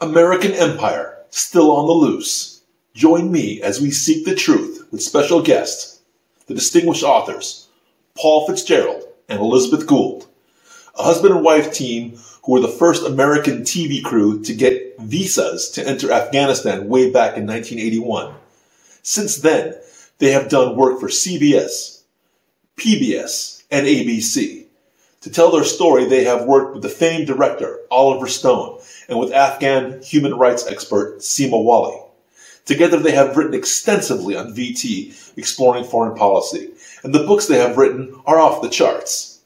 American Empire, still on the loose. Join me as we seek the truth with special guests, the distinguished authors, Paul Fitzgerald and Elizabeth Gould, a husband and wife team who were the first American TV crew to get visas to enter Afghanistan way back in 1981. Since then, they have done work for CBS, PBS, and ABC. To tell their story, they have worked with the famed director Oliver Stone and with Afghan human rights expert Sima Wali. Together, they have written extensively on VT, exploring foreign policy, and the books they have written are off the charts.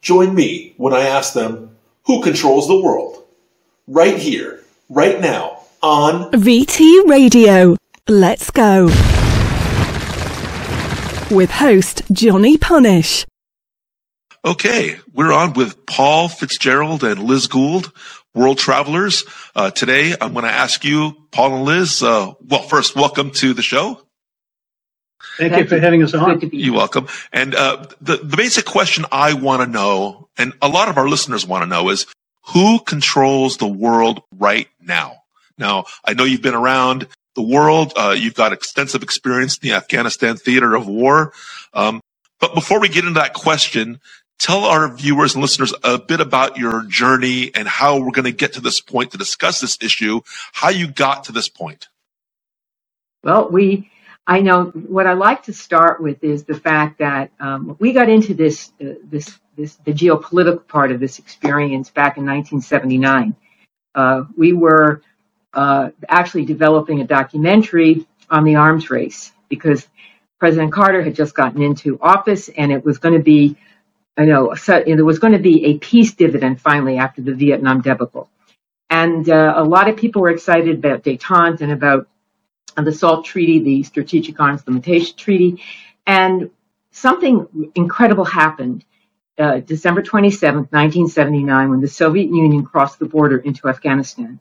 Join me when I ask them, who controls the world? Right here, right now, on VT Radio. Let's go. With host Johnny Punish. Okay, we're on with Paul Fitzgerald and Liz Gould, world travelers. Uh, today, I'm going to ask you, Paul and Liz. Uh, well, first, welcome to the show. Thank, Thank you for you. having us on. You're welcome. And uh, the the basic question I want to know, and a lot of our listeners want to know, is who controls the world right now? Now, I know you've been around the world. Uh, you've got extensive experience in the Afghanistan theater of war. Um, but before we get into that question, tell our viewers and listeners a bit about your journey and how we're going to get to this point to discuss this issue, how you got to this point. Well, we, I know what I like to start with is the fact that um, we got into this, uh, this, this, the geopolitical part of this experience back in 1979. Uh, we were uh, actually developing a documentary on the arms race because President Carter had just gotten into office and it was going to be I know so, there was going to be a peace dividend finally after the Vietnam debacle. And uh, a lot of people were excited about detente and about the SALT Treaty, the Strategic Arms Limitation Treaty. And something incredible happened uh, December 27, 1979, when the Soviet Union crossed the border into Afghanistan.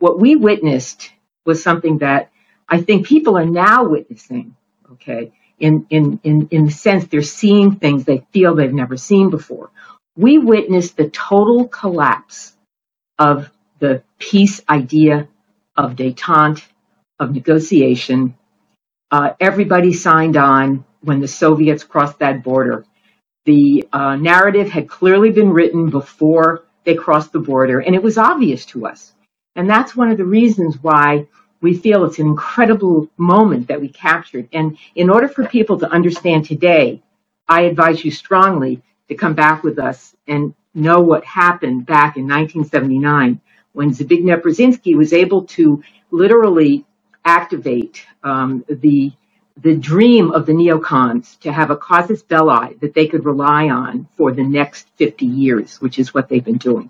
What we witnessed was something that I think people are now witnessing, okay? In, in, in, in the sense they're seeing things they feel they've never seen before. We witnessed the total collapse of the peace idea of detente, of negotiation. Uh, everybody signed on when the Soviets crossed that border. The uh, narrative had clearly been written before they crossed the border, and it was obvious to us. And that's one of the reasons why we feel it's an incredible moment that we captured. And in order for people to understand today, I advise you strongly to come back with us and know what happened back in 1979 when Zbigniew Brzezinski was able to literally activate um, the the dream of the neocons to have a casus belli that they could rely on for the next 50 years, which is what they've been doing.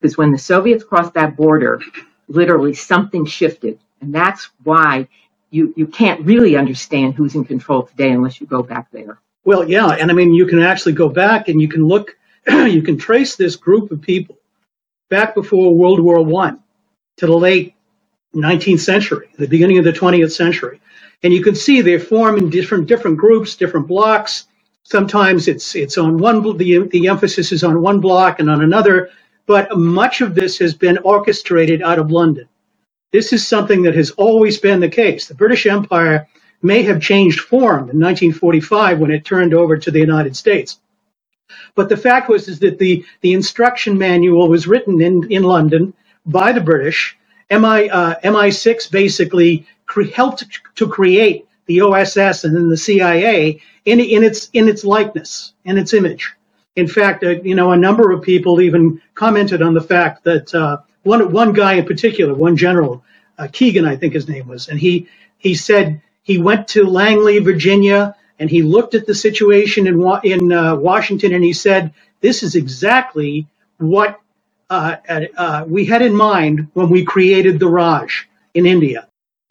Because when the Soviets crossed that border, literally something shifted and that's why you, you can't really understand who's in control today unless you go back there. Well, yeah. And I mean, you can actually go back and you can look, you can trace this group of people back before World War One to the late 19th century, the beginning of the 20th century. And you can see they form in different, different groups, different blocks. Sometimes it's, it's on one, the, the emphasis is on one block and on another, but much of this has been orchestrated out of London. This is something that has always been the case. The British Empire may have changed form in 1945 when it turned over to the United States. But the fact was is that the, the instruction manual was written in, in London by the British. MI, uh, MI6 basically cre- helped to create the OSS and then the CIA in, in its in its likeness, in its image. In fact, uh, you know, a number of people even commented on the fact that uh, one one guy in particular, one general, uh, Keegan, I think his name was, and he he said he went to Langley, Virginia, and he looked at the situation in in uh, Washington, and he said, "This is exactly what uh, uh, we had in mind when we created the Raj in India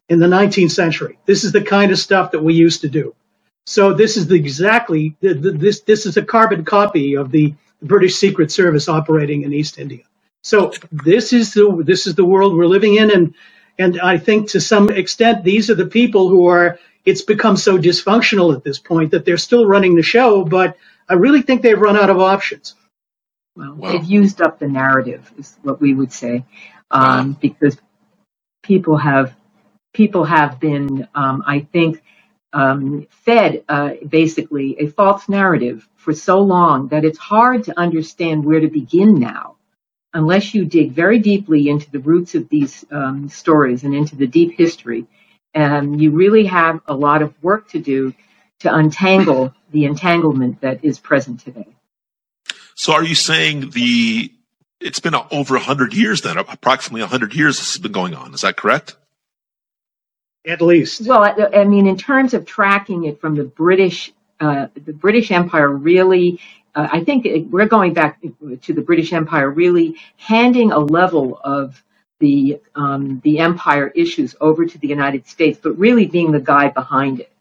in the 19th century. This is the kind of stuff that we used to do." So this is the exactly this this is a carbon copy of the British Secret Service operating in East India. So this is the this is the world we're living in, and and I think to some extent these are the people who are. It's become so dysfunctional at this point that they're still running the show, but I really think they've run out of options. Well, wow. they've used up the narrative, is what we would say, um, wow. because people have people have been, um, I think, um, fed uh, basically a false narrative for so long that it's hard to understand where to begin now unless you dig very deeply into the roots of these um, stories and into the deep history. And you really have a lot of work to do to untangle the entanglement that is present today. So, are you saying the it's been over 100 years then, approximately 100 years this has been going on. Is that correct? At least. Well, I, I mean, in terms of tracking it from the British, uh, the British Empire really, uh, I think it, we're going back to the British Empire really handing a level of the um, the empire issues over to the United States, but really being the guy behind it.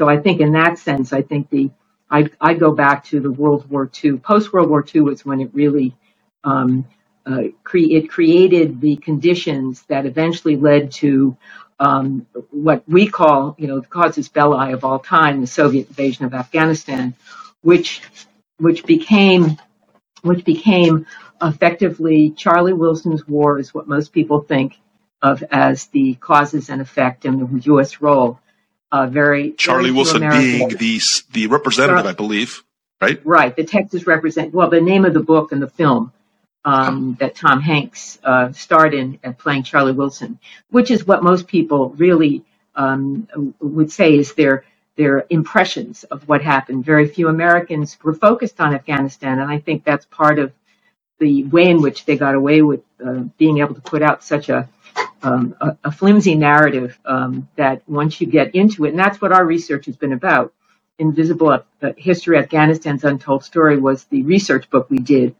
So I think in that sense, I think the I, I go back to the World War II. Post World War II was when it really um, uh, cre- it created the conditions that eventually led to um, what we call, you know, the casus belli of all time, the Soviet invasion of Afghanistan, which which became which became effectively Charlie Wilson's war is what most people think of as the causes and effect and the U.S. role. Uh, very Charlie very Wilson being the the representative, I believe, right? Right, the Texas represent. Well, the name of the book and the film um, that Tom Hanks uh, starred in uh, playing Charlie Wilson, which is what most people really um, would say is their their impressions of what happened. Very few Americans were focused on Afghanistan, and I think that's part of the way in which they got away with uh, being able to put out such a um, a, a, flimsy narrative um, that once you get into it, and that's what our research has been about. Invisible uh, History Afghanistan's Untold Story was the research book we did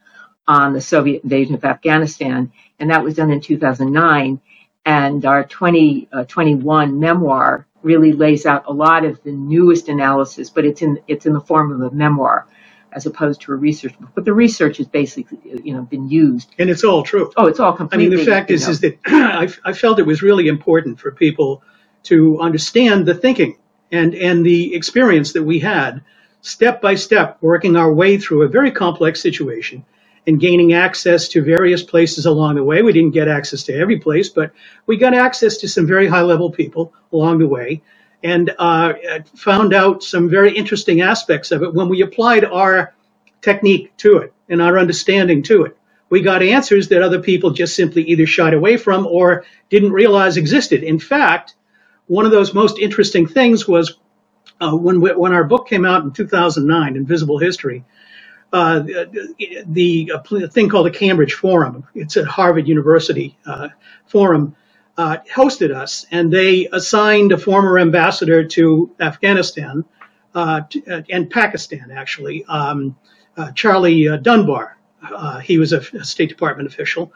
on the Soviet invasion of Afghanistan, and that was done in 2009. And our 2021 uh, memoir really lays out a lot of the newest analysis, but it's in it's in the form of a memoir as opposed to a research book. But the research has basically, you know, been used. And it's all true. Oh, it's all completely. I mean, the fact is, know. is that I, I felt it was really important for people to understand the thinking and and the experience that we had, step by step, working our way through a very complex situation and gaining access to various places along the way. We didn't get access to every place, but we got access to some very high level people along the way and uh, found out some very interesting aspects of it when we applied our technique to it and our understanding to it. We got answers that other people just simply either shied away from or didn't realize existed. In fact, one of those most interesting things was uh, when we, when our book came out in 2009, Invisible History uh, the, thing called the Cambridge Forum. It's at Harvard University uh, Forum. Uh, hosted us, and they assigned a former ambassador to Afghanistan to, and Pakistan, actually, um, Charlie Dunbar. he was a, a, State Department official,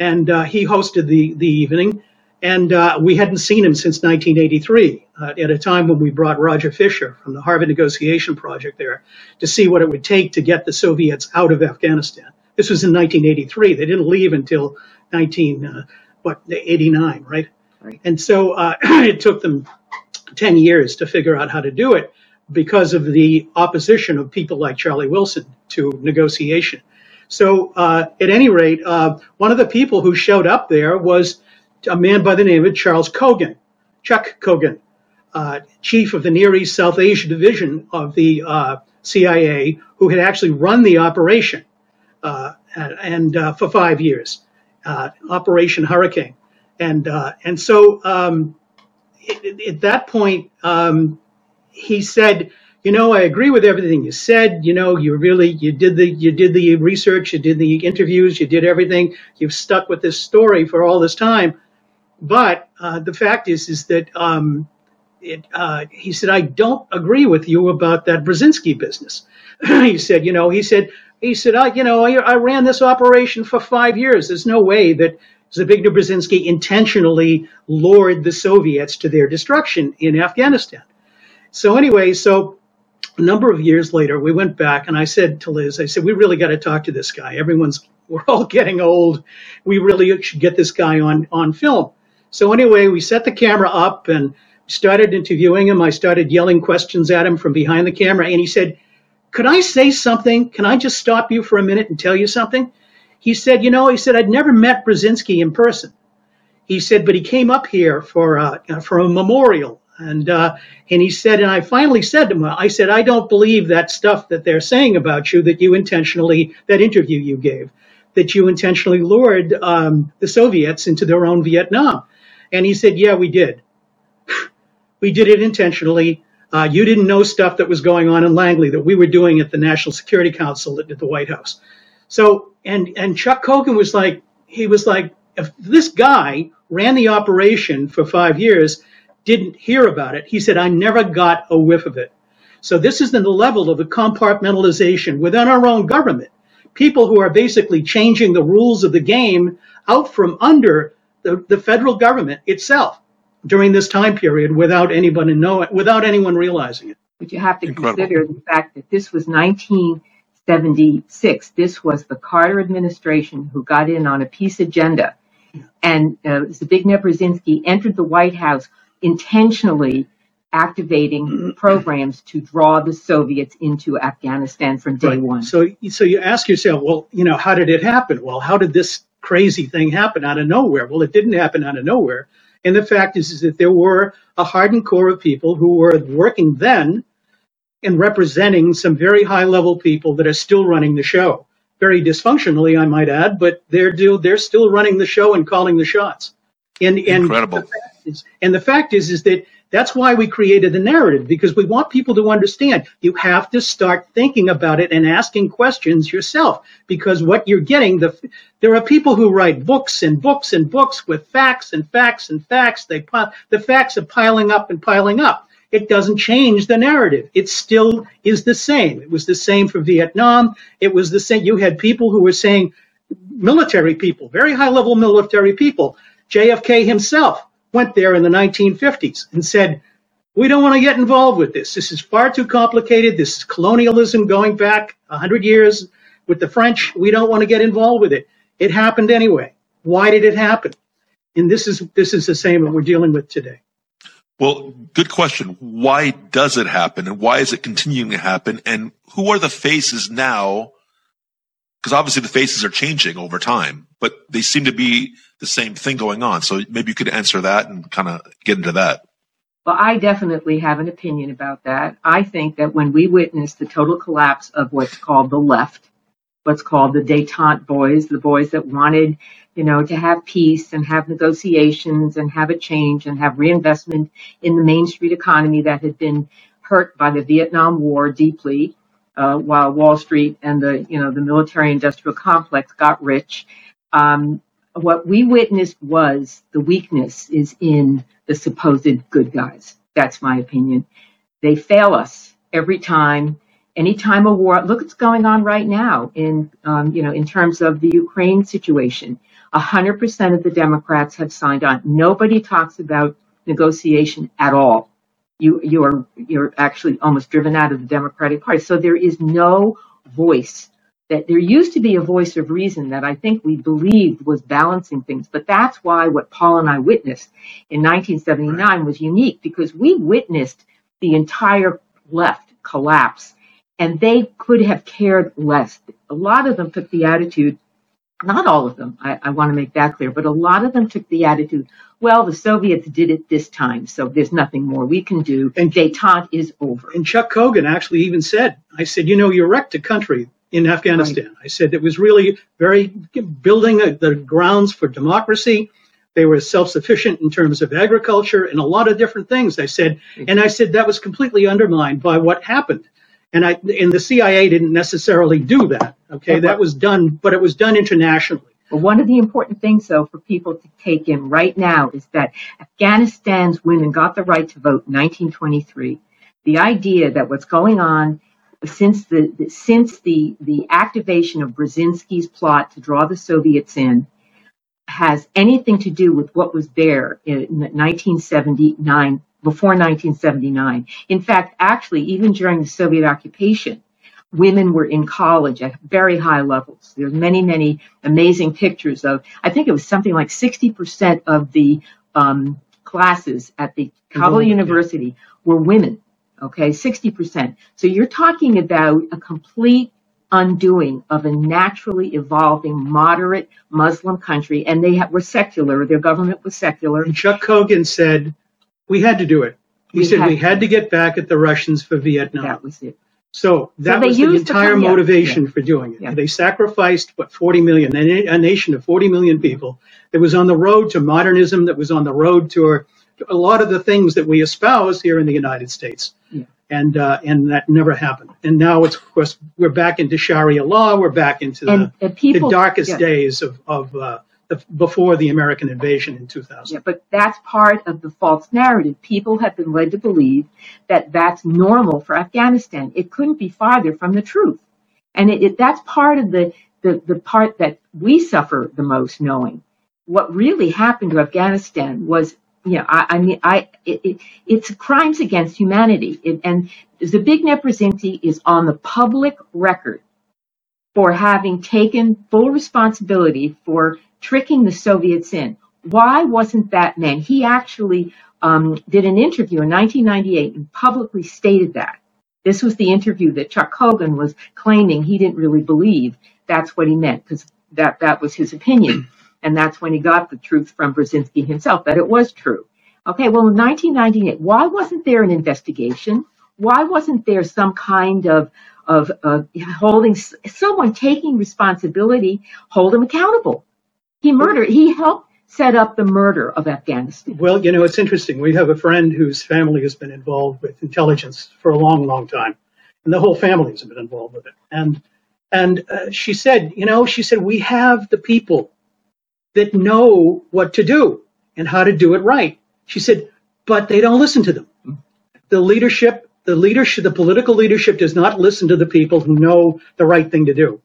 and he hosted the the evening. And uh, we hadn't seen him since 1983, uh, at a time when we brought Roger Fisher from the Harvard Negotiation Project there to see what it would take to get the Soviets out of Afghanistan. This was in 1983. They didn't leave until 19, uh, what, 89, right? right. And so uh, it took them 10 years to figure out how to do it because of the opposition of people like Charlie Wilson to negotiation. So, uh, at any rate, uh, one of the people who showed up there was a man by the name of Charles Cogan, Chuck Cogan, uh, chief of the Near East South Asia Division of the uh, CIA, who had actually run the operation uh, and uh, for five years, uh, Operation Hurricane, and uh, and so um, at that point um, he said, you know, I agree with everything you said. You know, you really you did the you did the research, you did the interviews, you did everything. You've stuck with this story for all this time but uh, the fact is, is that um, it, uh, he said, I don't agree with you about that Brzezinski business. he said, you know, he said, he said, I, you know, I, I, ran this operation for five years. There's no way that Zbigniew Brzezinski intentionally lured the Soviets to their destruction in Afghanistan. So anyway, so a number of years later, we went back and I said to Liz, I said, we really got to talk to this guy. Everyone's, we're all getting old. We really should get this guy on, on film. So anyway, we set the camera up and started interviewing him. I started yelling questions at him from behind the camera, and he said, "Could I say something? Can I just stop you for a minute and tell you something?" He said, "You know," he said, "I'd never met Brzezinski in person." he said, but he came up here for uh, for a memorial, and uh, and he said, and I finally said to him, I said, I don't believe that stuff that they're saying about you that you intentionally that interview you gave, that you intentionally lured um, the Soviets into their own Vietnam, and he said, yeah, we did, we did it intentionally. Uh, you didn't know stuff that was going on in Langley that we were doing at the National Security Council at, the White House. So, and and Chuck Cogan was like, he was like, if this guy ran the operation for five years, didn't hear about it. He said, I never got a whiff of it. So this is the level of the compartmentalization within our own government. People who are basically changing the rules of the game out from under the, the federal government itself during this time period without anybody know it, without anyone realizing it. But you have to Incredible. consider the fact that this was 1976. This was the Carter administration who got in on a peace agenda and uh, Zbigniew Brzezinski entered the White House intentionally activating programs to draw the Soviets into Afghanistan from day right. one. So, so you ask yourself, well, you know, how did it happen? Well, how did this crazy thing happen out of nowhere? Well, it didn't happen out of nowhere. And the fact is, is that there were a hardened core of people who were working then and representing some very high level people that are still running the show very dysfunctionally, I might add, but they're do, they're still running the show and calling the shots. And, and Incredible. The is, and the fact is, is that that's why we created the narrative because we want people to understand you have to start thinking about it and asking questions yourself because what you're getting the there are people who write books and books and books with facts and facts and facts they the facts are piling up and piling up it doesn't change the narrative. It still is the same. It was the same for Vietnam. It was the same. You had people who were saying, military people, very high level military people. JFK himself went there in the 1950s and said, we don't want to get involved with this. This is far too complicated. This is colonialism going back 100 years with the French. We don't want to get involved with it. It happened anyway. Why did it happen? And this is this is the same that we're dealing with today. Well, good question. Why does it happen and why is it continuing to happen? And who are the faces now? Because obviously the faces are changing over time, but they seem to be the same thing going on. So maybe you could answer that and kind of get into that. Well, I definitely have an opinion about that. I think that when we witnessed the total collapse of what's called the left, what's called the detente boys, the boys that wanted you know, to have peace and have negotiations and have a change and have reinvestment in the Main Street economy that had been hurt by the Vietnam War deeply, uh, while Wall Street and the, you know, the military industrial complex got rich. Um, what we witnessed was the weakness is in the supposed good guys. That's my opinion. They fail us every time anytime a war, look what's going on right now in, um, you know, in terms of the Ukraine situation. 100% of the Democrats have signed on. Nobody talks about negotiation at all. You, you are, you're actually almost driven out of the Democratic Party. So there is no voice that there used to be a voice of reason that I think we believed was balancing things. But that's why what Paul and I witnessed in 1979 was unique because we witnessed the entire left collapse and they could have cared less. A lot of them took the attitude not all of them, I, I want to make that clear, but a lot of them took the attitude, well, the Soviets did it this time, so there's nothing more we can do, and detente is over. And Chuck Cogan actually even said, I said, you know, you wrecked a country in Afghanistan. Right. I said it was really very building a, the grounds for democracy. They were self-sufficient in terms of agriculture and a lot of different things. I said, and I said that was completely undermined by what happened. And I and the CIA didn't necessarily do that. Okay, that was done, but it was done internationally. Well, one of the important things, though, for people to take in right now is that Afghanistan's women got the right to vote in 1923. The idea that what's going on since the, the since the the activation of Brzezinski's plot to draw the Soviets in has anything to do with what was there in 1979 before 1979. In fact, actually, even during the Soviet occupation, women were in college at very high levels. There's many, many amazing pictures of, I think it was something like 60% of the um, classes at the Kabul University were women. Okay, 60%. So you're talking about a complete undoing of a naturally evolving moderate Muslim country, and they were secular. Their government was secular. And Chuck Cogan said we had to do it. He We said we to. had to get back at the Russians for Vietnam. That was it. So that they was the used the entire yeah, motivation for doing it. Yeah. They sacrificed what 40 million, a na- a nation of 40 million people that was on the road to modernism, that was on the road to a lot of the things that we espouse here in the United States. Yeah. And uh, and that never happened. And now it's of course we're back into Sharia law. We're back into the, And, people, the darkest yeah. days of of uh, before the American invasion in 2000. Yeah, but that's part of the false narrative. People have been led to believe that that's normal for Afghanistan. It couldn't be farther from the truth. And it, it, that's part of the, the, the part that we suffer the most knowing. What really happened to Afghanistan was, you know, I, I mean, I, it, it, it's crimes against humanity. It, and Zbigniew Brzezinski is on the public record for having taken full responsibility for tricking the Soviets in. Why wasn't that man? He actually um, did an interview in 1998 and publicly stated that. This was the interview that Chuck Cogan was claiming he didn't really believe that's what he meant because that, that was his opinion. And that's when he got the truth from Brzezinski himself that it was true. Okay, well, in 1998, why wasn't there an investigation? Why wasn't there some kind of of uh, holding someone taking responsibility, hold them accountable? He murdered. He helped set up the murder of Afghanistan. Well, you know, it's interesting. We have a friend whose family has been involved with intelligence for a long, long time, and the whole family has been involved with it. And and uh, she said, you know, she said we have the people that know what to do and how to do it right. She said, but they don't listen to them. The leadership, the leadership, the political leadership does not listen to the people who know the right thing to do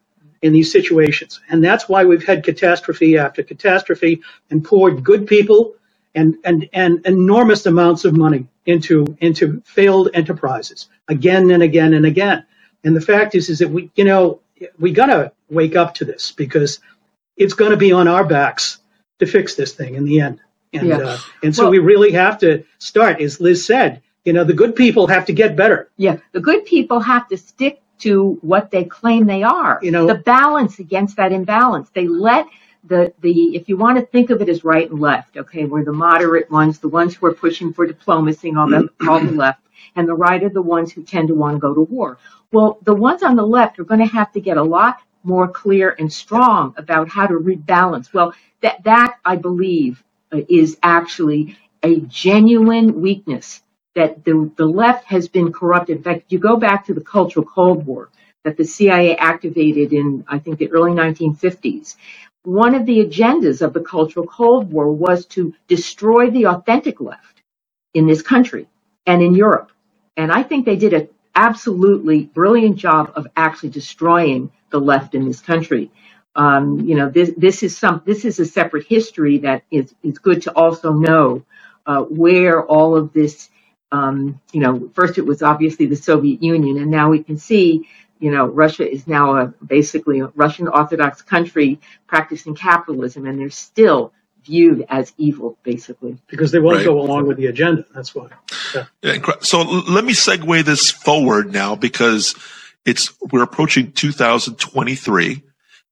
in these situations. And that's why we've had catastrophe after catastrophe and poured good people and, and, and enormous amounts of money into, into failed enterprises again and again and again. And the fact is, is that we, you know, we gotta wake up to this because it's going to be on our backs to fix this thing in the end. And, Yeah. uh, and so Well- we really have to start, as Liz said, you know, the good people have to get better. Yeah, the good people have to stick to what they claim they are. You know- the balance against that imbalance. They let the the if you want to think of it as right and left, okay, we're the moderate ones, the ones who are pushing for diplomacy all that, all the left, and the right are the ones who tend to want to go to war. Well, the ones on the left are going to have to get a lot more clear and strong about how to rebalance. Well, that that I believe is actually a genuine weakness that the, the left has been corrupted. In fact, you go back to the Cultural Cold War that the CIA activated in, I think, the early 1950s. One of the agendas of the Cultural Cold War was to destroy the authentic left in this country and in Europe. And I think they did an absolutely brilliant job of actually destroying the left in this country. Um, you know, this, this is some, this is a separate history that is, is good to also know, uh, where all of this, um, you know, first it was obviously the Soviet Union, and now we can see, you know, Russia is now a basically a Russian Orthodox country practicing capitalism, and they're still viewed as evil, basically. because they won't Right. go along with the agenda. That's why. Yeah. Yeah, So let me segue this forward now because it's we're approaching 2023.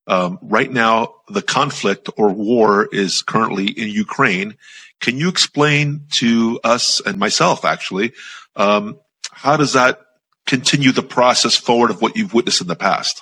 Um, right now, the conflict or war is currently in Ukraine. Can you explain to us and myself, actually, um, how does that continue the process forward of what you've witnessed in the past?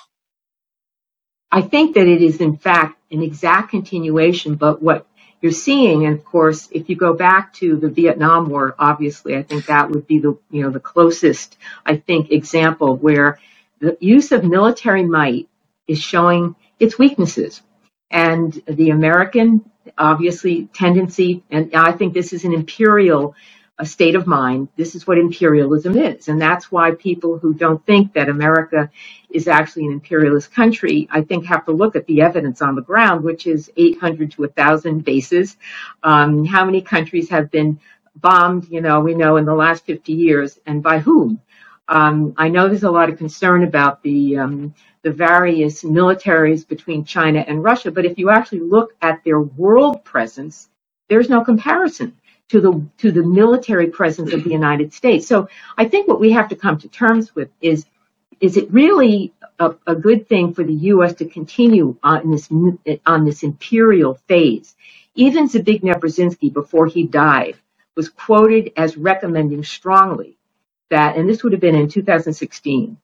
I think that it is in fact an exact continuation, but what you're seeing, and of course, if you go back to the Vietnam War, obviously, I think that would be the, you know, the closest, I think, example where the use of military might is showing its weaknesses. And the American, obviously, tendency, and I think this is an imperial uh, state of mind. This is what imperialism is. And that's why people who don't think that America is actually an imperialist country, I think have to look at the evidence on the ground, which is 800 to 1,000 bases. Um, how many countries have been bombed, you know, we know in the last 50 years, and by whom? Um, I know there's a lot of concern about the um, the various militaries between China and Russia, but if you actually look at their world presence, there's no comparison to the to the military presence of the United States. So I think what we have to come to terms with is is it really a, a good thing for the U.S. to continue on this on this imperial phase? Even Zbigniew Brzezinski, before he died, was quoted as recommending strongly that, and this would have been in 2016,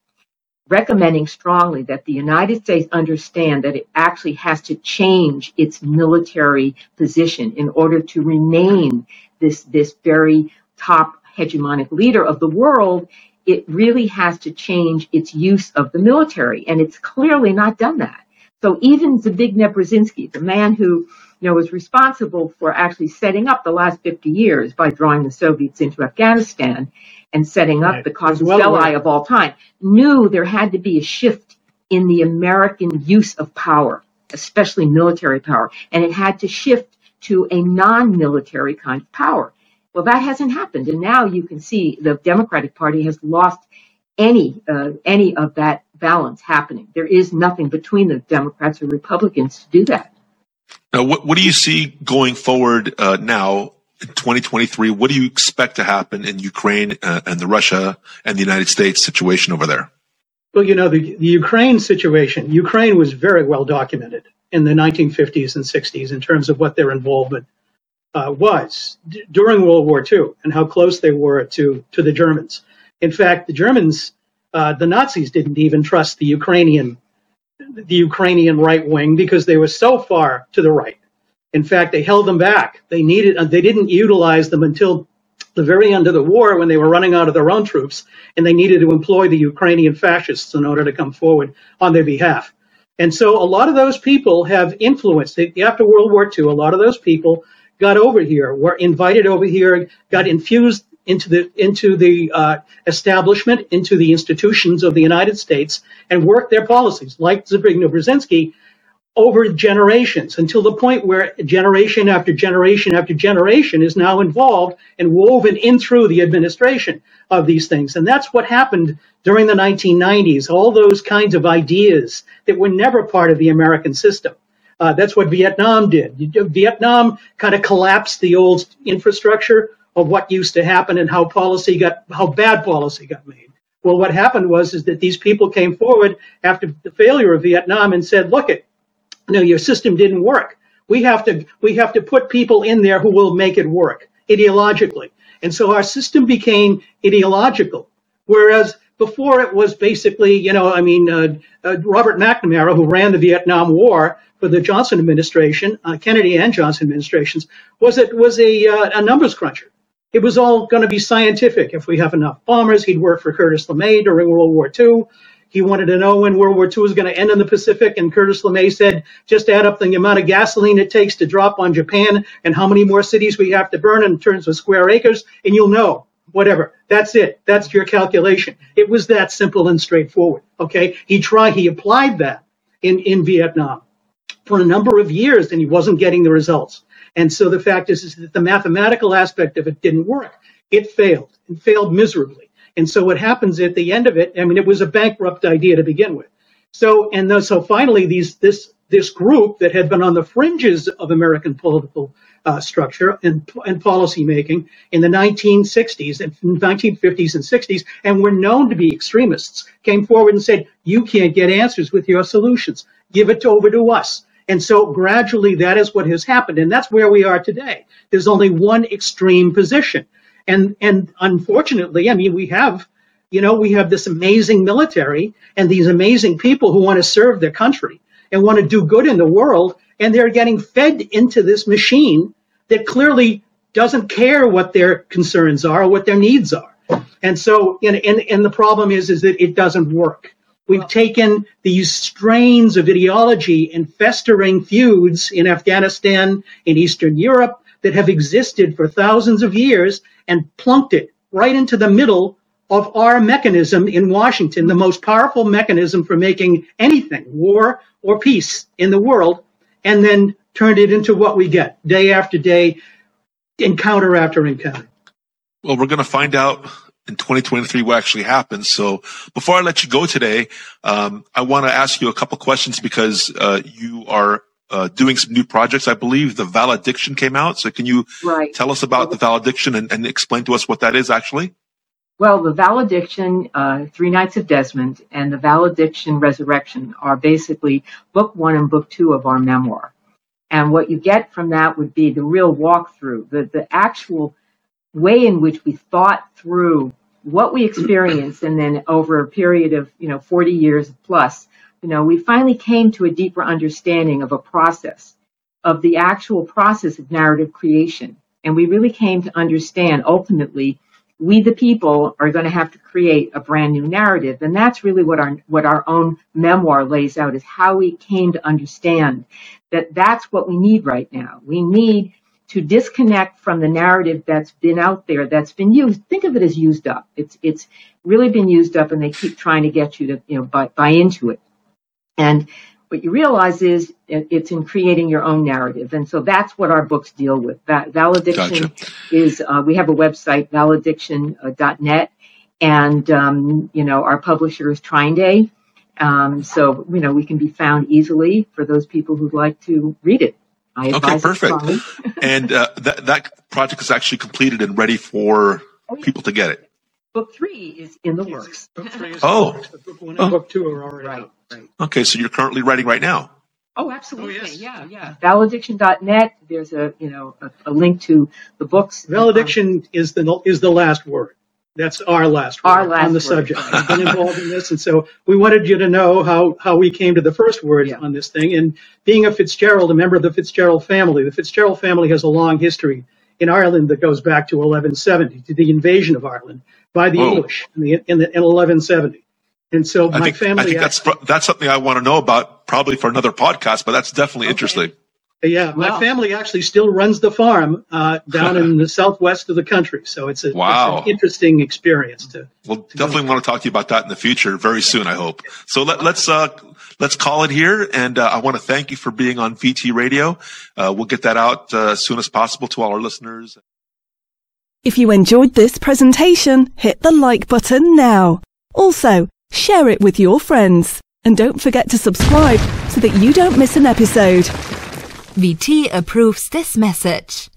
recommending strongly that the United States understand that it actually has to change its military position in order to remain this, this very top hegemonic leader of the world. It really has to change its use of the military, and it's clearly not done that. So even Zbigniew Brzezinski, the man who you know, was responsible for actually setting up the last 50 years by drawing the Soviets into Afghanistan, and setting up right. the casus belli of all time, knew there had to be a shift in the American use of power, especially military power, and it had to shift to a non-military kind of power. Well, that hasn't happened, and now you can see the Democratic Party has lost any uh, any of that balance happening. There is nothing between the Democrats or Republicans to do that. Now, what, what do you see going forward uh, now 2023, what do you expect to happen in Ukraine uh, and the Russia and the United States situation over there? Well, you know, the, the Ukraine situation, Ukraine was very well documented in the 1950s and 60s in terms of what their involvement uh, was d- during World War II and how close they were to, to the Germans. In fact, the Germans, uh, the Nazis didn't even trust the Ukrainian, the Ukrainian right wing because they were so far to the right in fact, they held them back. They needed, uh, they didn't utilize them until the very end of the war when they were running out of their own troops and they needed to employ the Ukrainian fascists in order to come forward on their behalf. And so a lot of those people have influenced after World War II. A lot of those people got over here, were invited over here, got infused into the into the uh, establishment, into the institutions of the United States, and work their policies. Like Zbigniew Brzezinski, over generations until the point where generation after generation after generation is now involved and woven in through the administration of these things. And that's what happened during the 1990s. All those kinds of ideas that were never part of the American system. Uh, that's what Vietnam did. Vietnam kind of collapsed the old infrastructure of what used to happen and how policy got, how bad policy got made. Well, what happened was is that these people came forward after the failure of Vietnam and said, look, it, no, your system didn't work. We have to we have to put people in there who will make it work ideologically. And so our system became ideological, whereas before it was basically, you know, I mean, uh, uh, Robert McNamara, who ran the Vietnam War for the Johnson administration, uh, Kennedy and Johnson administrations, was it was a, uh, a numbers cruncher. It was all going to be scientific. If we have enough bombers, he'd work for Curtis LeMay during World War II. He wanted to know when World War II was going to end in the Pacific, and Curtis LeMay said, just add up the amount of gasoline it takes to drop on Japan and how many more cities we have to burn in terms of square acres, and you'll know. Whatever. That's it. That's your calculation. It was that simple and straightforward. Okay. He tried, he applied that in, in Vietnam for a number of years and he wasn't getting the results. And so the fact is, is that the mathematical aspect of it didn't work. It failed and failed miserably. And so what happens at the end of it, I mean, it was a bankrupt idea to begin with. So, and so finally these, this, this group that had been on the fringes of American political uh, structure and, and policy making in the 1960s and 1950s and 60s and were known to be extremists came forward and said, you can't get answers with your solutions. Give it over to us. And so gradually that is what has happened. And that's where we are today. There's only one extreme position. And, and unfortunately, I mean, we have, you know, we have this amazing military and these amazing people who want to serve their country and want to do good in the world. And they're getting fed into this machine that clearly doesn't care what their concerns are or what their needs are. And so, and, and, and the problem is, is that it doesn't work. We've taken these strains of ideology and festering feuds in Afghanistan, in Eastern Europe, that have existed for thousands of years and plunked it right into the middle of our mechanism in Washington, the most powerful mechanism for making anything, war or peace in the world, and then turned it into what we get day after day, encounter after encounter. Well, we're going to find out in 2023 will actually happen. So before I let you go today, um, I want to ask you a couple questions because uh, you are uh, doing some new projects. I believe the valediction came out. So can you right. tell us about the valediction and, and explain to us what that is actually? Well, the Valediction, uh, Three Knights of Desmond, and the Valediction Resurrection are basically book one and book two of our memoir. And what you get from that would be the real walkthrough, the, the actual way in which we thought through what we experienced and then over a period of, you know, 40 years plus, you know, we finally came to a deeper understanding of a process, of the actual process of narrative creation. And we really came to understand ultimately we the people are going to have to create a brand new narrative and that's really what our what our own memoir lays out is how we came to understand that that's what we need right now we need to disconnect from the narrative that's been out there that's been used think of it as used up it's it's really been used up and they keep trying to get you to you know buy, buy into it and what you realize is it's in creating your own narrative. And so that's what our books deal with. That valediction gotcha. is, uh, we have a website, valediction.net. And, um, you know, our publisher is TrineDay. Um, so, you know, we can be found easily for those people who'd like to read it. Okay, perfect. and uh, that, that project is actually completed and ready for oh, yeah. people to get it. Book three is in the works. Book three is oh. Book one and oh. book two are already right. out. Right. Okay, so you're currently writing right now. Oh, absolutely. Oh, yes. Yeah, yeah. Valediction.net. There's a you know a, a link to the books. Valediction um, is the is the last word. That's our last word our last on the word. subject. I've been involved in this, and so we wanted you to know how how we came to the first word yeah. on this thing. And being a Fitzgerald, a member of the Fitzgerald family, the Fitzgerald family has a long history in Ireland that goes back to 1170, to the invasion of Ireland by the Whoa. English in, the, in, the, in 1170. And so I my think, family. I think actually, that's that's something I want to know about, probably for another podcast. But that's definitely okay. interesting. Yeah, my wow. family actually still runs the farm uh, down in the southwest of the country, so it's, a, wow. it's an interesting experience. To we'll to definitely want to talk to you about that in the future, very soon, I hope. So let, us uh, let's call it here, and uh, I want to thank you for being on VT Radio. Uh, we'll get that out uh, as soon as possible to all our listeners. If you enjoyed this presentation, hit the like button now. Also, share it with your friends. And don't forget to subscribe so that you don't miss an episode. VT approves this message.